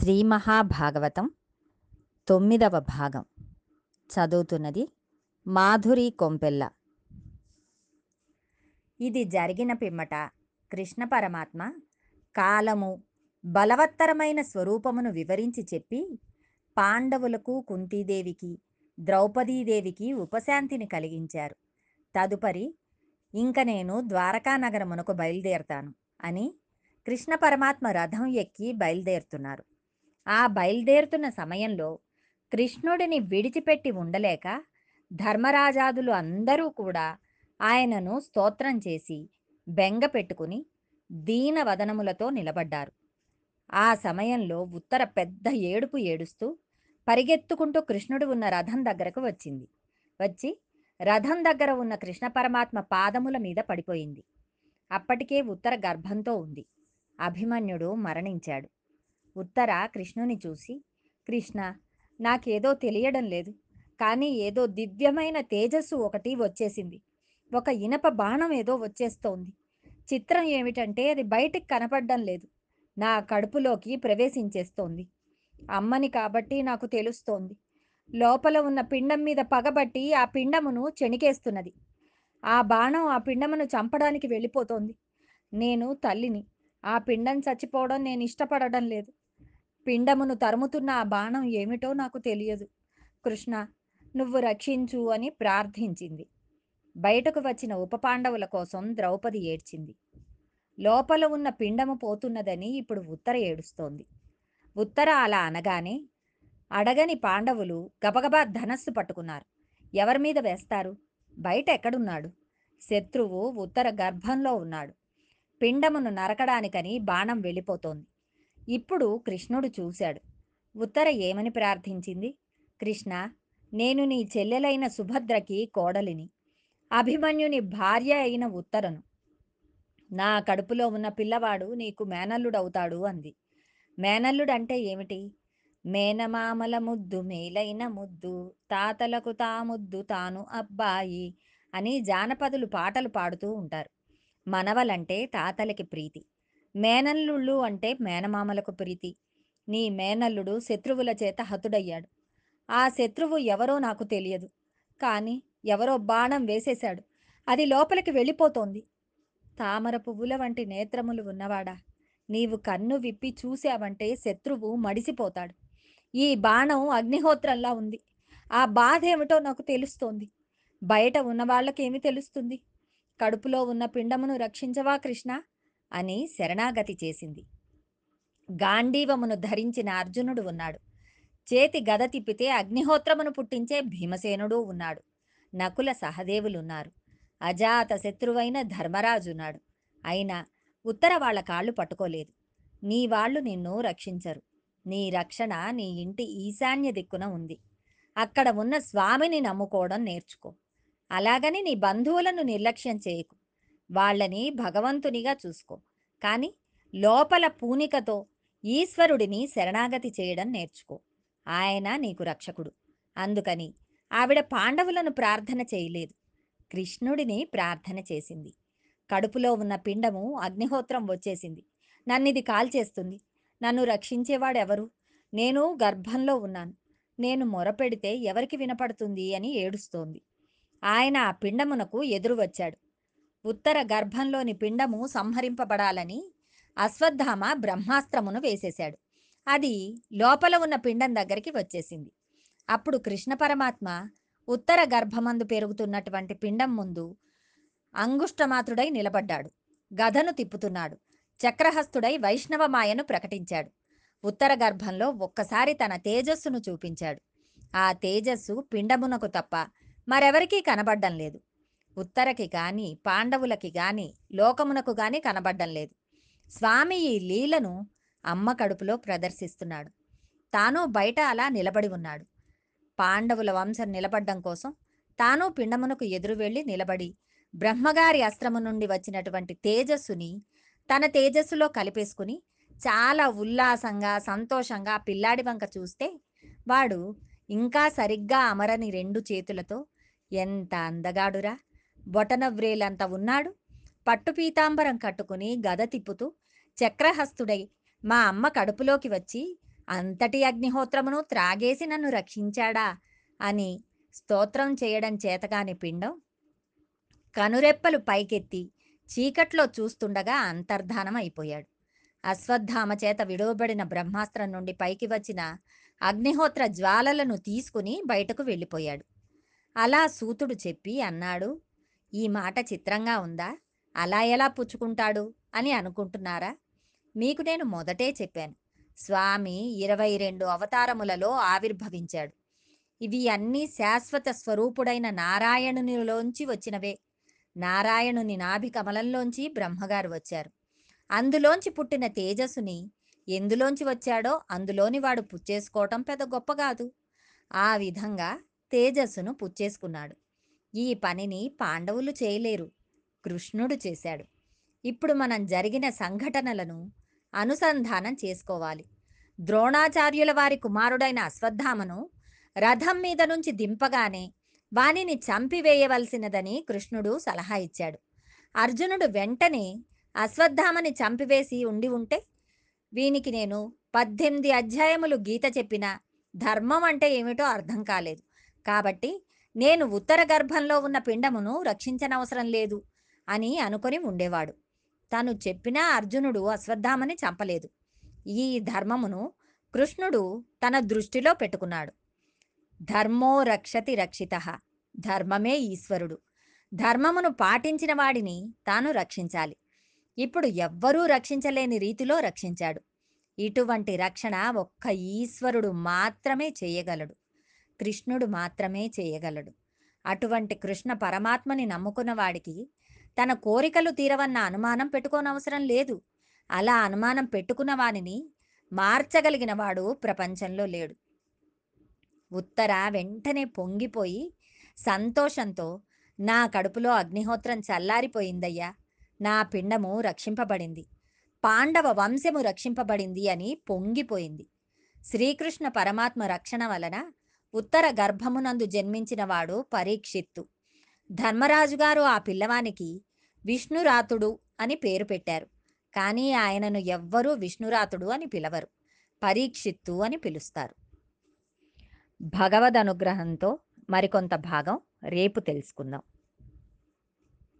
శ్రీ మహాభాగవతం తొమ్మిదవ భాగం. చదువుతున్నది మాధురి కొంపెల్ల. ఇది జరిగిన పిమ్మట కృష్ణ పరమాత్మ కాలము బలవత్తరమైన స్వరూపమును వివరించి చెప్పి పాండవులకు కుంతీదేవికి ద్రౌపదీదేవికి ఉపశాంతిని కలిగించారు. తదుపరి ఇంక నేను ద్వారకా నగరమునకు బయలుదేరతాను అని కృష్ణ పరమాత్మ రథం ఎక్కి బయలుదేరుతున్నారు. ఆ బయలుదేరుతున్న సమయంలో కృష్ణుడిని విడిచిపెట్టి ఉండలేక ధర్మరాజాదులు అందరూ కూడా ఆయనను స్తోత్రం చేసి బెంగ పెట్టుకుని దీనవదనములతో నిలబడ్డారు. ఆ సమయంలో ఉత్తర పెద్ద ఏడుపు ఏడుస్తూ పరిగెత్తుకుంటూ కృష్ణుడు ఉన్న రథం దగ్గరకు వచ్చింది. వచ్చి రథం దగ్గర ఉన్న కృష్ణ పరమాత్మ పాదముల మీద పడిపోయింది. అప్పటికే ఉత్తర గర్భంతో ఉంది. అభిమన్యుడు మరణించాడు. ఉత్తర కృష్ణుని చూసి కృష్ణ నాకేదో తెలియడం లేదు. కానీ ఏదో దివ్యమైన తేజస్సు ఒకటి వచ్చేసింది. ఒక ఇనప బాణం ఏదో వచ్చేస్తోంది. చిత్రం ఏమిటంటే అది బయటికి కనపడడం లేదు. నా కడుపులోకి ప్రవేశించేస్తోంది. అమ్మని కాబట్టి నాకు తెలుస్తోంది. లోపల ఉన్న పిండం మీద పగబట్టి ఆ పిండమును చెణికేస్తున్నది. ఆ బాణం ఆ పిండమును చంపడానికి వెళ్ళిపోతోంది. నేను తల్లిని. ఆ పిండం చచ్చిపోవడం నేను ఇష్టపడడం లేదు. పిండమును తరుముతున్న ఆ బాణం ఏమిటో నాకు తెలియదు. కృష్ణ నువ్వు రక్షించు అని ప్రార్థించింది. బయటకు వచ్చిన ఉపపాండవుల కోసం ద్రౌపది ఏడ్చింది. లోపల ఉన్న పిండము పోతున్నదని ఇప్పుడు ఉత్తర ఏడుస్తోంది. ఉత్తర అలా అనగానే అడగని పాండవులు గబగబా ధనస్సు పట్టుకున్నారు. ఎవరి మీద వేస్తారు? బయట ఎక్కడున్నాడు? శత్రువు ఉత్తర గర్భంలో ఉన్నాడు. పిండమును నరకడానికని బాణం వెళ్ళిపోతోంది. ఇప్పుడు కృష్ణుడు చూశాడు. ఉత్తర ఏమని ప్రార్థించింది? కృష్ణ నేను నీ చెల్లెలైన సుభద్రకి కోడలిని. అభిమన్యుని భార్య అయిన ఉత్తరను. నా కడుపులో ఉన్న పిల్లవాడు నీకు మేనల్లుడవుతాడు అంది. మేనల్లుడంటే ఏమిటి? మేనమామల ముద్దు మేలైన ముద్దు తాతలకు తా ముద్దు తాను అబ్బాయి అని జానపదులు పాటలు పాడుతూ ఉంటారు. మనవలంటే తాతలకి ప్రీతి. మేనల్లుళ్ళు అంటే మేనమామలకు ప్రీతి. నీ మేనల్లుడు శత్రువుల చేత హతుడయ్యాడు. ఆ శత్రువు ఎవరో నాకు తెలియదు. కానీ ఎవరో బాణం వేసేశాడు. అది లోపలికి వెళ్ళిపోతోంది. తామర పువ్వుల వంటి నేత్రములు ఉన్నవాడా? నీవు కన్ను విప్పి చూశావంటే శత్రువు మడిసిపోతాడు. ఈ బాణం అగ్నిహోత్రంలా ఉంది. ఆ బాధ ఏమిటో నాకు తెలుస్తోంది. బయట ఉన్న వాళ్ళకేమి తెలుస్తుంది? కడుపులో ఉన్న పిండమును రక్షించవా కృష్ణ? అని శరణాగతి చేసింది. గాంధీవమును ధరించిన అర్జునుడు ఉన్నాడు. చేతి గద తిప్పితే అగ్నిహోత్రమును పుట్టించే భీమసేనుడు ఉన్నాడు. నకుల సహదేవులున్నారు. అజాత శత్రువైన ధర్మరాజున్నాడు అయినా ఉత్తర వాళ్ళ కాళ్ళు పట్టుకోలేదు. నీ వాళ్ళు నిన్ను రక్షించరు. నీ రక్షణ నీ ఇంటి ఈశాన్య దిక్కున ఉంది. అక్కడ ఉన్న స్వామిని నమ్ముకోవడం నేర్చుకో. అలాగని నీ బంధువులను నిర్లక్ష్యం చేయకు. వాళ్ళని భగవంతునిగా చూసుకో. కానీ లోపల పూనికతో ఈశ్వరుడిని శరణాగతి చేయడం నేర్చుకో. ఆయన నీకు రక్షకుడు. అందుకని ఆవిడ పాండవులను ప్రార్థన చేయలేదు. కృష్ణుడిని ప్రార్థన చేసింది. కడుపులో ఉన్న పిండము అగ్నిహోత్రం వచ్చేసింది. నన్నిది కాల్చేస్తుంది. నన్ను రక్షించేవాడెవరు? నేను గర్భంలో ఉన్నాను. నేను మొరపెడితే ఎవరికి వినపడుతుంది అని ఏడుస్తోంది. ఆయన ఆ పిండమునకు ఎదురు వచ్చాడు ఉత్తర గర్భంలోని పిండము సంహరింపబడాలని అశ్వత్థామ బ్రహ్మాస్త్రమును వేసేశాడు. అది లోపల ఉన్న పిండం దగ్గరికి వచ్చేసింది. అప్పుడు కృష్ణ పరమాత్మ ఉత్తర గర్భమందు పెరుగుతున్నటువంటి పిండం ముందు అంగుష్టమాత్రుడై నిలబడ్డాడు. గదను తిప్పుతున్నాడు. చక్రహస్తుడై వైష్ణవమాయను ప్రకటించాడు. ఉత్తర గర్భంలో ఒక్కసారి తన తేజస్సును చూపించాడు. ఆ తేజస్సు పిండమునకు తప్ప మరెవరికీ కనబడ్డం లేదు. ఉత్తరకి గాని పాండవులకి గాని లోకమునకు గాని కనబడ్డం లేదు. స్వామి ఈ లీలను అమ్మ కడుపులో ప్రదర్శిస్తున్నాడు. తాను బయట అలా నిలబడి ఉన్నాడు. పాండవుల వంశం నిలబడ్డం కోసం తాను పిండమునకు ఎదురు వెళ్ళి నిలబడి బ్రహ్మగారి అస్త్రము నుండి వచ్చినటువంటి తేజస్సుని తన తేజస్సులో కలిపేసుకుని చాలా ఉల్లాసంగా సంతోషంగా పిల్లాడి వంక చూస్తే వాడు ఇంకా సరిగ్గా అమరని రెండు చేతులతో ఎంత అందగాడురా! బొటనవ్రేలంత ఉన్నాడు. పట్టు పీతాంబరం కట్టుకుని గద తిప్పుతూ చక్రహస్తుడై మా అమ్మ కడుపులోకి వచ్చి అంతటి అగ్నిహోత్రమును త్రాగేసి నన్ను రక్షించాడా అని స్తోత్రం చేయడం చేతగాని పిండం కనురెప్పలు పైకెత్తి చీకట్లో చూస్తుండగా అంతర్ధానం అయిపోయాడు. అశ్వత్థామ చేత విడువబడిన బ్రహ్మాస్త్రం నుండి పైకి వచ్చిన అగ్నిహోత్ర జ్వాలలను తీసుకుని బయటకు వెళ్ళిపోయాడు. అలా సూతుడు చెప్పి అన్నాడు ఈ మాట చిత్రంగా ఉందా? అలా ఎలా పుచ్చుకుంటాడు? అని అనుకుంటున్నారా? మీకు నేను మొదటే చెప్పాను. స్వామి ఇరవై రెండు అవతారములలో ఆవిర్భవించాడు. ఇవి అన్నీ శాశ్వత స్వరూపుడైన నారాయణునిలోంచి వచ్చినవే. నారాయణుని నాభి కమలంలోంచి బ్రహ్మగారు వచ్చారు. అందులోంచి పుట్టిన తేజస్సుని ఎందులోంచి వచ్చాడో అందులోని వాడు పుచ్చేసుకోవటం పెద్ద గొప్ప కాదు. ఆ విధంగా తేజస్సును పుచ్చేసుకున్నాడు. ఈ పనిని పాండవులు చేయలేరు. కృష్ణుడు చేశాడు. ఇప్పుడు మనం జరిగిన సంఘటనలను అనుసంధానం చేసుకోవాలి. ద్రోణాచార్యుల వారి కుమారుడైన అశ్వత్థామను రథం మీద నుంచి దింపగానే వానిని చంపివేయవలసినదని కృష్ణుడు సలహా ఇచ్చాడు. అర్జునుడు వెంటనే అశ్వత్థామని చంపివేసి ఉండి ఉంటే వీనికి నేను పద్దెనిమిది అధ్యాయములు గీత చెప్పిన ధర్మం అంటే ఏమిటో అర్థం కాలేదు. కాబట్టి నేను ఉత్తర గర్భంలో ఉన్న పిండమును రక్షించనవసరం లేదు అని అనుకొని ఉండేవాడు. తను చెప్పినా అర్జునుడు అశ్వత్థామని చంపలేదు. ఈ ధర్మమును కృష్ణుడు తన దృష్టిలో పెట్టుకున్నాడు. ధర్మో రక్షతి రక్షిత ధర్మమే ఈశ్వరుడు. ధర్మమును పాటించిన వాడిని తాను రక్షించాలి. ఇప్పుడు ఎవ్వరూ రక్షించలేని రీతిలో రక్షించాడు. ఇటువంటి రక్షణ ఒక్క ఈశ్వరుడు మాత్రమే చేయగలడు. కృష్ణుడు మాత్రమే చేయగలడు. అటువంటి కృష్ణ పరమాత్మని నమ్ముకున్న వాడికి తన కోరికలు తీరవన్న అనుమానం పెట్టుకోనవసరం లేదు. అలా అనుమానం పెట్టుకున్న వానిని మార్చగలిగిన వాడు ప్రపంచంలో లేడు. ఉత్తర వెంటనే పొంగిపోయి సంతోషంతో నా కడుపులో అగ్నిహోత్రం చల్లారిపోయిందయ్యా. నా పిండము రక్షింపబడింది. పాండవ వంశము రక్షింపబడింది అని పొంగిపోయింది. శ్రీకృష్ణ పరమాత్మ రక్షణ వలన ఉత్తర గర్భమునందు జన్మించినవాడు పరీక్షిత్తు. ధర్మరాజుగారు ఆ పిల్లవానికి విష్ణురాతుడు అని పేరు పెట్టారు. కానీ ఆయనను ఎవ్వరూ విష్ణురాతుడు అని పిలవరు. పరీక్షిత్తు అని పిలుస్తారు. భగవద్ అనుగ్రహంతో మరికొంత భాగం రేపు తెలుసుకుందాం.